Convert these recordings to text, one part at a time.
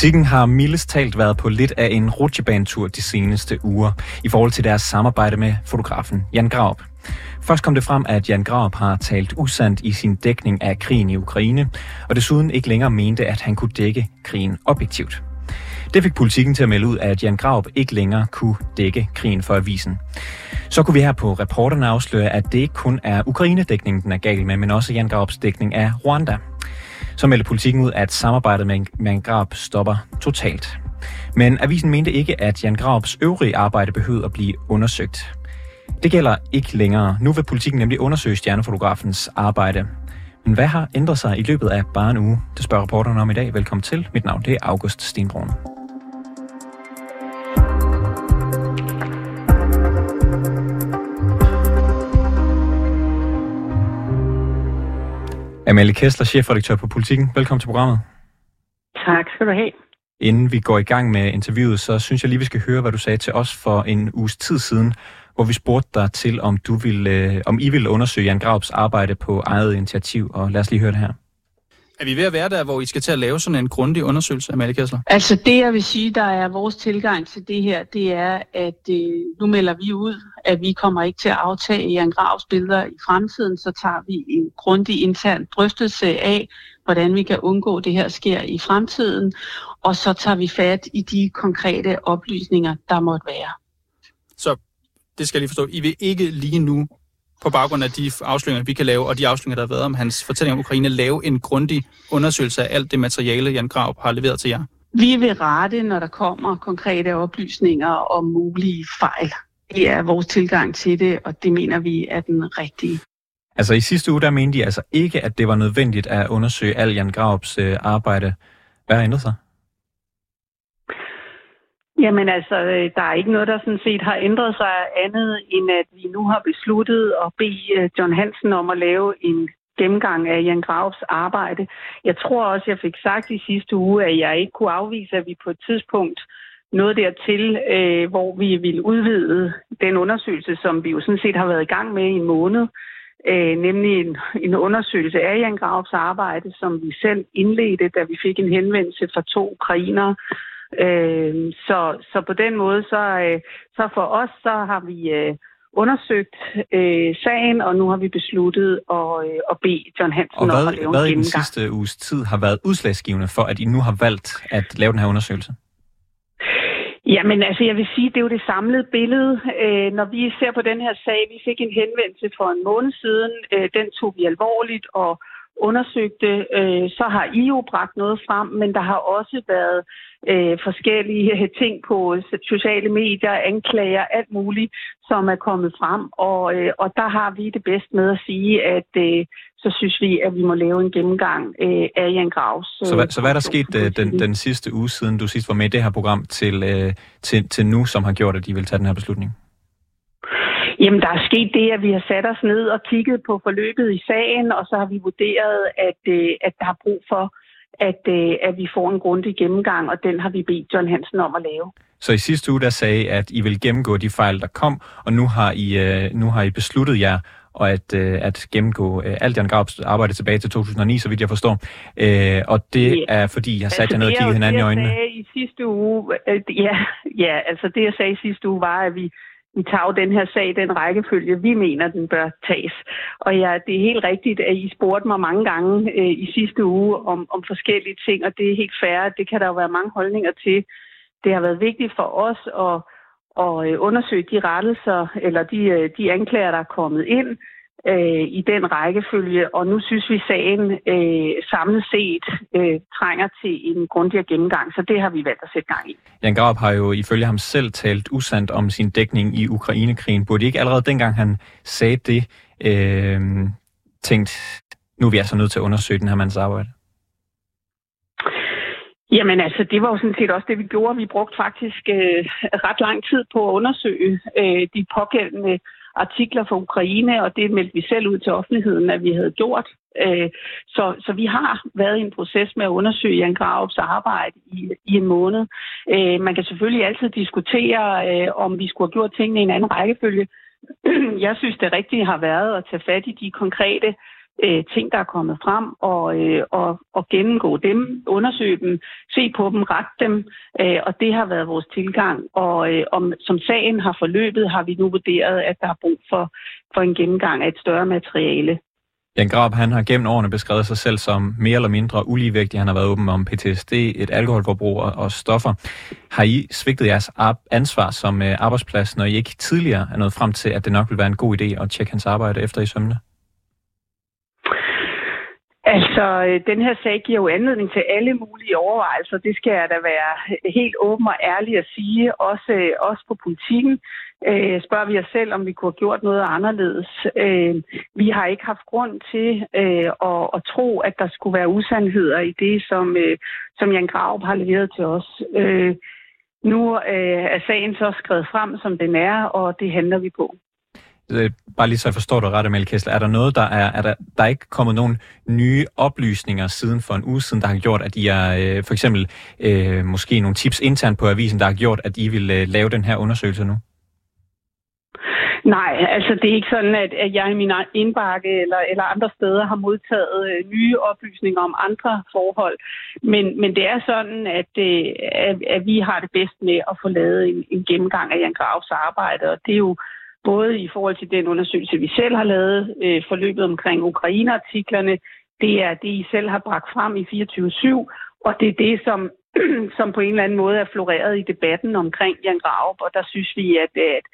Politikken har mildest talt været på lidt af en rutsjebanetur de seneste uger i forhold til deres samarbejde med fotografen Jan Graup. Først kom det frem, at Jan Graup har talt usandt i sin dækning af krigen i Ukraine, og desuden ikke længere mente, at han kunne dække krigen objektivt. Det fik politikken til at melde ud, at Jan Graup ikke længere kunne dække krigen for avisen. Så kunne vi her på reporterne afsløre, at det ikke kun er Ukraine-dækningen, den er gal med, men også Jan Graups dækning af Rwanda. Så meldte politikken ud, at samarbejdet med Jan Grab stopper totalt. Men avisen mente ikke, at Jan Grabs øvrige arbejde behøvede at blive undersøgt. Det gælder ikke længere. Nu vil politikken nemlig undersøge stjernefotografens arbejde. Men hvad har ændret sig i løbet af bare en uge? Det spørger reporterne om i dag. Velkommen til. Mit navn det er August Stenbrun. Amalie Kessler, chefredaktør på Politiken. Velkommen til programmet. Tak skal du have. Inden vi går i gang med interviewet, så synes jeg lige, vi skal høre, hvad du sagde til os for en uges tid siden, hvor vi spurgte dig til, om, du ville, øh, om I ville undersøge Jan Graups arbejde på eget initiativ. Og lad os lige høre det her. Er vi ved at være der, hvor I skal til at lave sådan en grundig undersøgelse, Amalie Kessler? Altså det, jeg vil sige, der er vores tilgang til det her, det er, at øh, nu melder vi ud, at vi kommer ikke til at aftage Jan Gravs billeder i fremtiden, så tager vi en grundig intern drøftelse af, hvordan vi kan undgå, det her sker i fremtiden, og så tager vi fat i de konkrete oplysninger, der måtte være. Så det skal jeg lige forstå. I vil ikke lige nu på baggrund af de afsløringer, vi kan lave, og de afsløringer, der har været om hans fortælling om Ukraine, lave en grundig undersøgelse af alt det materiale, Jan Grav har leveret til jer? Vi vil rette, når der kommer konkrete oplysninger om mulige fejl. Det er vores tilgang til det, og det mener vi er den rigtige. Altså i sidste uge, der mente de altså ikke, at det var nødvendigt at undersøge al Jan Graups øh, arbejde. Hvad har ændret sig? Jamen altså, øh, der er ikke noget, der sådan set har ændret sig andet, end at vi nu har besluttet at bede øh, John Hansen om at lave en gennemgang af Jan Graves arbejde. Jeg tror også, jeg fik sagt i sidste uge, at jeg ikke kunne afvise, at vi på et tidspunkt noget dertil, øh, hvor vi ville udvide den undersøgelse, som vi jo sådan set har været i gang med i en måned, øh, nemlig en, en undersøgelse af Jan Graves arbejde, som vi selv indledte, da vi fik en henvendelse fra to ukrainere, Øh, så, så på den måde, så, øh, så for os, så har vi øh, undersøgt øh, sagen, og nu har vi besluttet at, øh, at bede John Hansen og hvad, om at lave hvad en i den sidste uges tid har været udslagsgivende for, at I nu har valgt at lave den her undersøgelse? Jamen altså, jeg vil sige, det er jo det samlede billede. Øh, når vi ser på den her sag, vi fik en henvendelse for en måned siden, øh, den tog vi alvorligt og undersøgte, øh, så har I jo bragt noget frem, men der har også været øh, forskellige ting på sociale medier, anklager, alt muligt, som er kommet frem. Og, øh, og der har vi det bedst med at sige, at øh, så synes vi, at vi må lave en gennemgang øh, af Jan Gravs. Øh, så, hvad, så hvad er der sket øh, den, den sidste uge, siden du sidst var med i det her program, til, øh, til, til nu, som har gjort, at de vil tage den her beslutning? Jamen, der er sket det, at vi har sat os ned og kigget på forløbet i sagen, og så har vi vurderet, at, øh, at der er brug for, at, øh, at vi får en grundig gennemgang, og den har vi bedt John Hansen om at lave. Så i sidste uge, der sagde at I vil gennemgå de fejl, der kom, og nu har I, øh, nu har I besluttet jer og at, øh, at gennemgå øh, alt Jan Graups arbejde tilbage til 2009, så vidt jeg forstår. Øh, og det ja. er, fordi jeg har sat altså, jer ned og kigget hinanden i øjnene. Det, jeg sagde i sidste uge, øh, ja, ja, altså det, jeg sagde i sidste uge, var, at vi vi tager jo den her sag den rækkefølge, vi mener, den bør tages. Og ja, det er helt rigtigt, at I spurgte mig mange gange øh, i sidste uge om, om forskellige ting, og det er helt fair. Det kan der jo være mange holdninger til. Det har været vigtigt for os at, at øh, undersøge de rettelser, eller de, øh, de anklager, der er kommet ind, øh, i den rækkefølge, og nu synes vi, sagen øh, samlet set øh, trænger til en grundigere gennemgang, så det har vi valgt at sætte gang i. Jan Graup har jo ifølge ham selv talt usandt om sin dækning i Ukrainekrigen. Burde ikke allerede dengang han sagde det, øh, tænkt, nu er vi altså nødt til at undersøge den her mands arbejde? Jamen altså, det var jo sådan set også det, vi gjorde. Vi brugte faktisk øh, ret lang tid på at undersøge øh, de pågældende artikler fra Ukraine, og det meldte vi selv ud til offentligheden, at vi havde gjort. Øh, så, så vi har været i en proces med at undersøge Jan Graups arbejde i, i en måned. Øh, man kan selvfølgelig altid diskutere, øh, om vi skulle have gjort tingene i en anden rækkefølge. Jeg synes, det rigtige har været at tage fat i de konkrete øh, Øh, ting, der er kommet frem, og, øh, og, og gennemgå dem, undersøge dem, se på dem, rette dem, øh, og det har været vores tilgang. Og øh, om, som sagen har forløbet, har vi nu vurderet, at der er brug for, for en gennemgang af et større materiale. Jan Grab, han har gennem årene beskrevet sig selv som mere eller mindre uligevægtig. Han har været åben om PTSD, et alkoholforbrug og stoffer. Har I svigtet jeres ansvar som øh, arbejdsplads, når I ikke tidligere er nået frem til, at det nok vil være en god idé at tjekke hans arbejde efter i sømne? Altså, øh, den her sag giver jo anledning til alle mulige overvejelser. Det skal jeg da være helt åben og ærlig at sige, også, øh, også på politikken øh, spørger vi os selv, om vi kunne have gjort noget anderledes. Øh, vi har ikke haft grund til øh, at, at tro, at der skulle være usandheder i det, som, øh, som Jan Graup har leveret til os. Øh, nu øh, er sagen så skrevet frem, som den er, og det handler vi på. Øh, bare lige så jeg forstår det ret, Amelie Kessler. Er der noget, der er, er der, der er ikke kommet nogen nye oplysninger siden for en uge siden, der har gjort, at I er øh, for eksempel øh, måske nogle tips internt på avisen, der har gjort, at I vil øh, lave den her undersøgelse nu? Nej, altså det er ikke sådan, at, at jeg i min indbakke eller, eller andre steder har modtaget øh, nye oplysninger om andre forhold. Men, men det er sådan, at, øh, at, at vi har det bedst med at få lavet en, en gennemgang af Jan Graves arbejde, og det er jo både i forhold til den undersøgelse, vi selv har lavet, øh, forløbet omkring Ukraine-artiklerne, det er det, I selv har bragt frem i 24-7, og det er det, som, som på en eller anden måde er floreret i debatten omkring Jan Graup, og der synes vi, at, at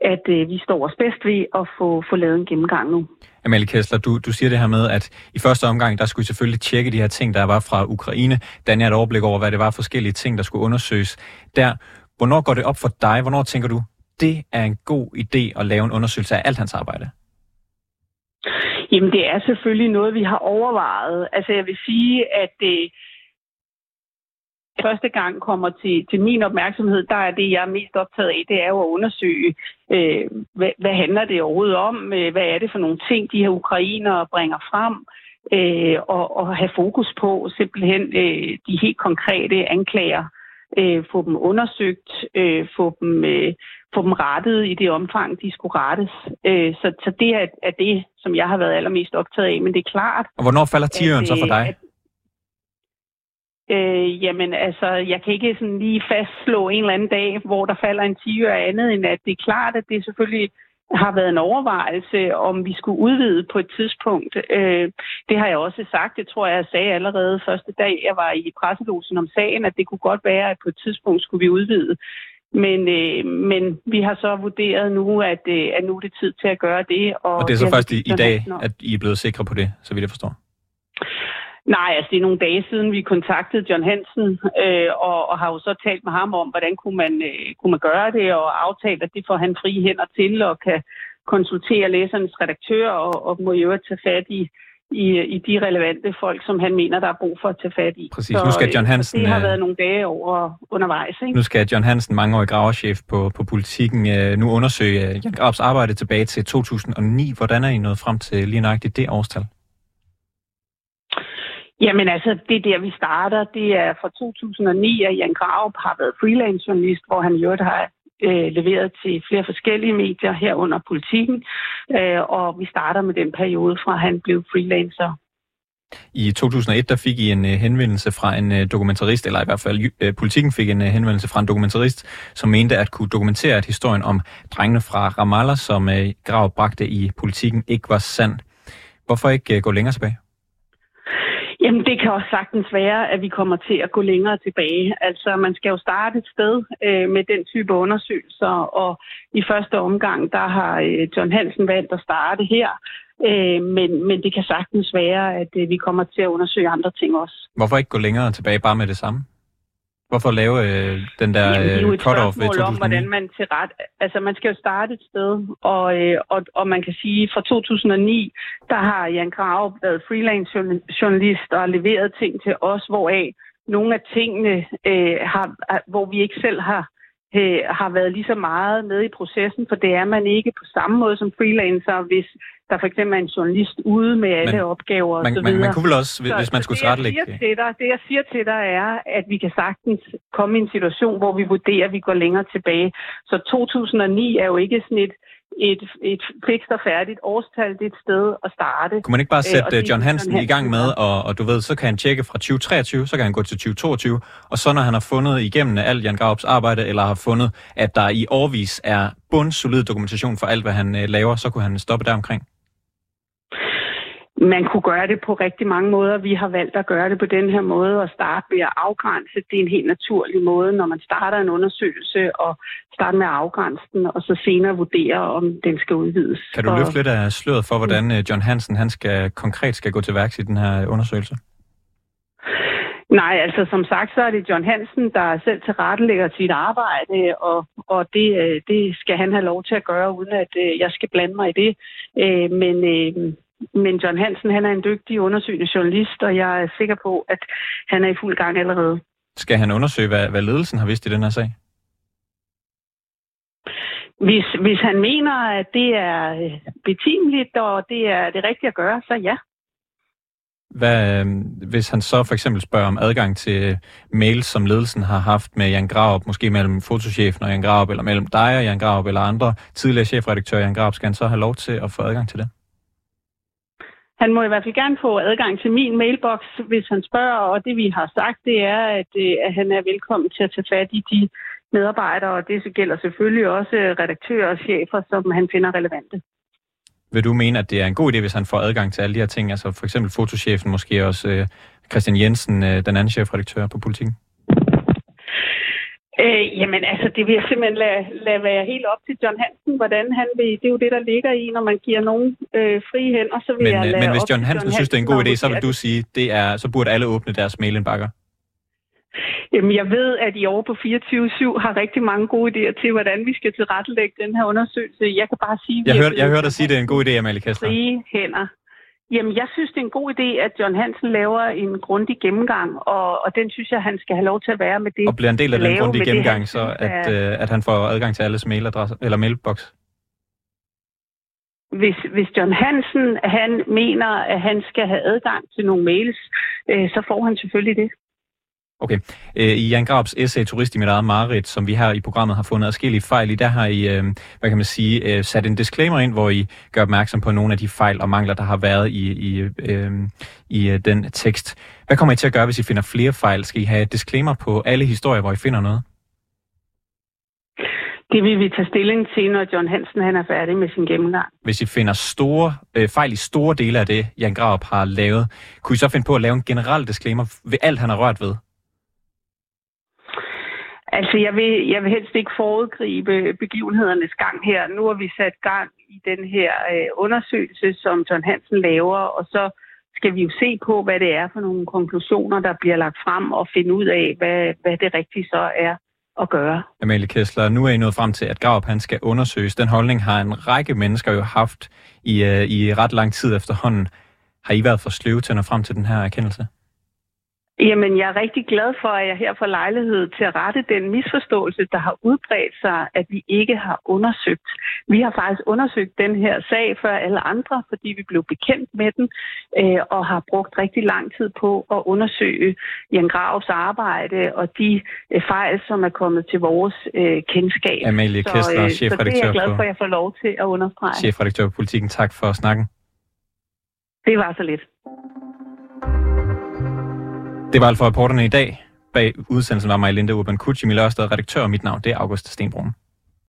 at øh, vi står os bedst ved at få, få lavet en gennemgang nu. Amalie Kessler, du, du siger det her med, at i første omgang, der skulle I selvfølgelig tjekke de her ting, der var fra Ukraine. danne er et overblik over, hvad det var forskellige ting, der skulle undersøges der. Hvornår går det op for dig? Hvornår tænker du, det er en god idé at lave en undersøgelse af alt hans arbejde? Jamen, det er selvfølgelig noget, vi har overvejet. Altså, jeg vil sige, at det, første gang kommer til, til min opmærksomhed, der er det, jeg er mest optaget af, det er jo at undersøge, øh, hvad, hvad handler det overhovedet om? Øh, hvad er det for nogle ting, de her ukrainere bringer frem? Øh, og, og have fokus på simpelthen øh, de helt konkrete anklager. Øh, få dem undersøgt, øh, få, dem, øh, få dem rettet i det omfang, de skulle rettes. Øh, så, så det er, er det, som jeg har været allermest optaget af. Men det er klart... Og hvornår falder tieren så for dig? At, Øh, jamen altså, jeg kan ikke sådan lige fastslå en eller anden dag, hvor der falder en 10 andet, end at det er klart, at det selvfølgelig har været en overvejelse, om vi skulle udvide på et tidspunkt. Øh, det har jeg også sagt. Det tror jeg, jeg sagde allerede første dag, jeg var i presselosen om sagen, at det kunne godt være, at på et tidspunkt skulle vi udvide. Men, øh, men vi har så vurderet nu, at, øh, at nu er det tid til at gøre det. Og, og det er så først i, i dag, at I er blevet sikre på det, så vidt jeg forstår? Nej, altså det er nogle dage siden, vi kontaktede John Hansen, øh, og, og har jo så talt med ham om, hvordan kunne man, øh, kunne man gøre det, og aftalt, at det får han frie hænder til, og kan konsultere læsernes redaktør, og, og må i øvrigt tage fat i, i, i de relevante folk, som han mener, der er brug for at tage fat i. Præcis. Så, nu skal John Hansen... Det har øh, været nogle dage over undervejs. Ikke? Nu skal John Hansen, mangeårig graverchef på, på politikken, øh, nu undersøge Jan Grabs arbejde tilbage til 2009. Hvordan er I nået frem til lige nøjagtigt det årstal? Jamen altså, det er der, vi starter. Det er fra 2009, at Jan Graup har været freelance journalist, hvor han jo har øh, leveret til flere forskellige medier herunder politikken. Øh, og vi starter med den periode, fra han blev freelancer. I 2001 der fik I en øh, henvendelse fra en øh, dokumentarist, eller i hvert fald øh, uh, politikken fik en henvendelse fra en dokumentarist, som mente at kunne dokumentere, at historien om drengene fra Ramallah, som uh, Grav bragte i politikken, ikke var sand. Hvorfor ikke gå længere tilbage? Jamen, det kan også sagtens være, at vi kommer til at gå længere tilbage. Altså, man skal jo starte et sted øh, med den type undersøgelser, og i første omgang, der har øh, John Hansen valgt at starte her. Øh, men, men det kan sagtens være, at øh, vi kommer til at undersøge andre ting også. Hvorfor ikke gå længere tilbage bare med det samme? Hvorfor lave øh, den der er et cut-off ved 2009? om, hvordan man til ret... Altså, man skal jo starte et sted, og, øh, og, og man kan sige, fra 2009, der har Jan Krav været freelance journalist og leveret ting til os, hvoraf nogle af tingene, øh, har, hvor vi ikke selv har øh, har været lige så meget med i processen, for det er man ikke på samme måde som freelancer, hvis der for eksempel er en journalist ude med alle men, opgaver man, osv. Man, man kunne vel også, hvis så, man skulle tilrettelægge det. Til dig, det jeg siger til dig er, at vi kan sagtens komme i en situation, hvor vi vurderer, at vi går længere tilbage. Så 2009 er jo ikke sådan et, et, et fikst og færdigt årstal, det er et sted at starte. Kunne man ikke bare sætte øh, John Hansen, Hansen i gang med, og, og du ved, så kan han tjekke fra 2023, så kan han gå til 2022, og så når han har fundet igennem alt Jan Graups arbejde, eller har fundet, at der i årvis er bundsolid dokumentation for alt, hvad han øh, laver, så kunne han stoppe der omkring? Man kunne gøre det på rigtig mange måder. Vi har valgt at gøre det på den her måde og starte ved at afgrænse. Det er en helt naturlig måde, når man starter en undersøgelse og starte med at afgrænse den, og så senere vurdere, om den skal udvides. Kan du løfte lidt af sløret for, hvordan øh, John Hansen han skal, konkret skal gå til værks i den her undersøgelse? Nej, altså som sagt, så er det John Hansen, der selv tilrettelægger sit arbejde, og, og det, øh, det skal han have lov til at gøre, uden at øh, jeg skal blande mig i det. Men, men John Hansen, han er en dygtig undersøgende journalist, og jeg er sikker på, at han er i fuld gang allerede. Skal han undersøge, hvad, hvad ledelsen har vidst i den her sag? Hvis, hvis han mener, at det er øh, betimeligt, og det er det rigtige at gøre, så ja. Hvad, øh, hvis han så for eksempel spørger om adgang til mails, som ledelsen har haft med Jan Graup, måske mellem fotochefen og Jan Graup, eller mellem dig og Jan Graup, eller andre tidligere chefredaktør Jan Graup, skal han så have lov til at få adgang til det? Han må i hvert fald gerne få adgang til min mailbox, hvis han spørger, og det vi har sagt, det er, at, øh, at han er velkommen til at tage fat i de medarbejdere, og det gælder selvfølgelig også redaktører og chefer, som han finder relevante. Vil du mene, at det er en god idé, hvis han får adgang til alle de her ting? Altså for eksempel fotochefen, måske også øh, Christian Jensen, øh, den anden chefredaktør på Politiken? Øh, jamen altså, det vil jeg simpelthen lade, lade være helt op til John Hansen, hvordan han vil. Det er jo det, der ligger i, når man giver nogen øh, frie hænder, så vil men, jeg øh, lade Men hvis John Hansen John synes, det er en god idé, så vil du sige, det er, så burde alle åbne deres mailindbakker? Jamen, jeg ved, at I over på 24-7 har rigtig mange gode idéer til, hvordan vi skal tilrettelægge den her undersøgelse. Jeg kan bare sige... Jeg hørte, jeg hørte dig sige, at det er en god idé, Amalie Kessler. Frie hænder. Jamen, jeg synes, det er en god idé, at John Hansen laver en grundig gennemgang, og, og den synes jeg, han skal have lov til at være med det. Og bliver en del af den grundige gennemgang, det, så at, øh, at han får adgang til alles mailadresse eller mailbox? Hvis, hvis John Hansen han mener, at han skal have adgang til nogle mails, øh, så får han selvfølgelig det. Okay. Øh, I Jan Grabs essay Turist i mit eget mareridt, som vi her i programmet har fundet adskillige fejl i, der har I, øh, hvad kan man sige, øh, sat en disclaimer ind, hvor I gør opmærksom på nogle af de fejl og mangler, der har været i, i, øh, i øh, den tekst. Hvad kommer I til at gøre, hvis I finder flere fejl? Skal I have disclaimer på alle historier, hvor I finder noget? Det vil vi tage stilling til, når John Hansen han er færdig med sin gennemgang. Hvis I finder store øh, fejl i store dele af det, Jan Graup har lavet, kunne I så finde på at lave en generel disclaimer ved alt, han har rørt ved? Altså, jeg vil, jeg vil helst ikke foregribe begivenhedernes gang her. Nu har vi sat gang i den her øh, undersøgelse, som John Hansen laver, og så skal vi jo se på, hvad det er for nogle konklusioner, der bliver lagt frem, og finde ud af, hvad, hvad det rigtige så er at gøre. Amalie Kessler, nu er I nået frem til, at Graup han skal undersøges. Den holdning har en række mennesker jo haft i, øh, i ret lang tid efterhånden. Har I været for sløve til at nå frem til den her erkendelse? Jamen, jeg er rigtig glad for, at jeg her får lejlighed til at rette den misforståelse, der har udbredt sig, at vi ikke har undersøgt. Vi har faktisk undersøgt den her sag før alle andre, fordi vi blev bekendt med den øh, og har brugt rigtig lang tid på at undersøge Jan Gravs arbejde og de øh, fejl, som er kommet til vores øh, kendskab. Amalie Kessler, øh, chefredaktør så det er jeg glad for, at jeg får lov til at understrege. Chefredaktør på Politikken, tak for snakken. Det var så lidt. Det var alt for reporterne i dag. Bag udsendelsen var mig Linda Urban Kutsch, Emil Ørsted, redaktør, og mit navn det er August Stenbrun.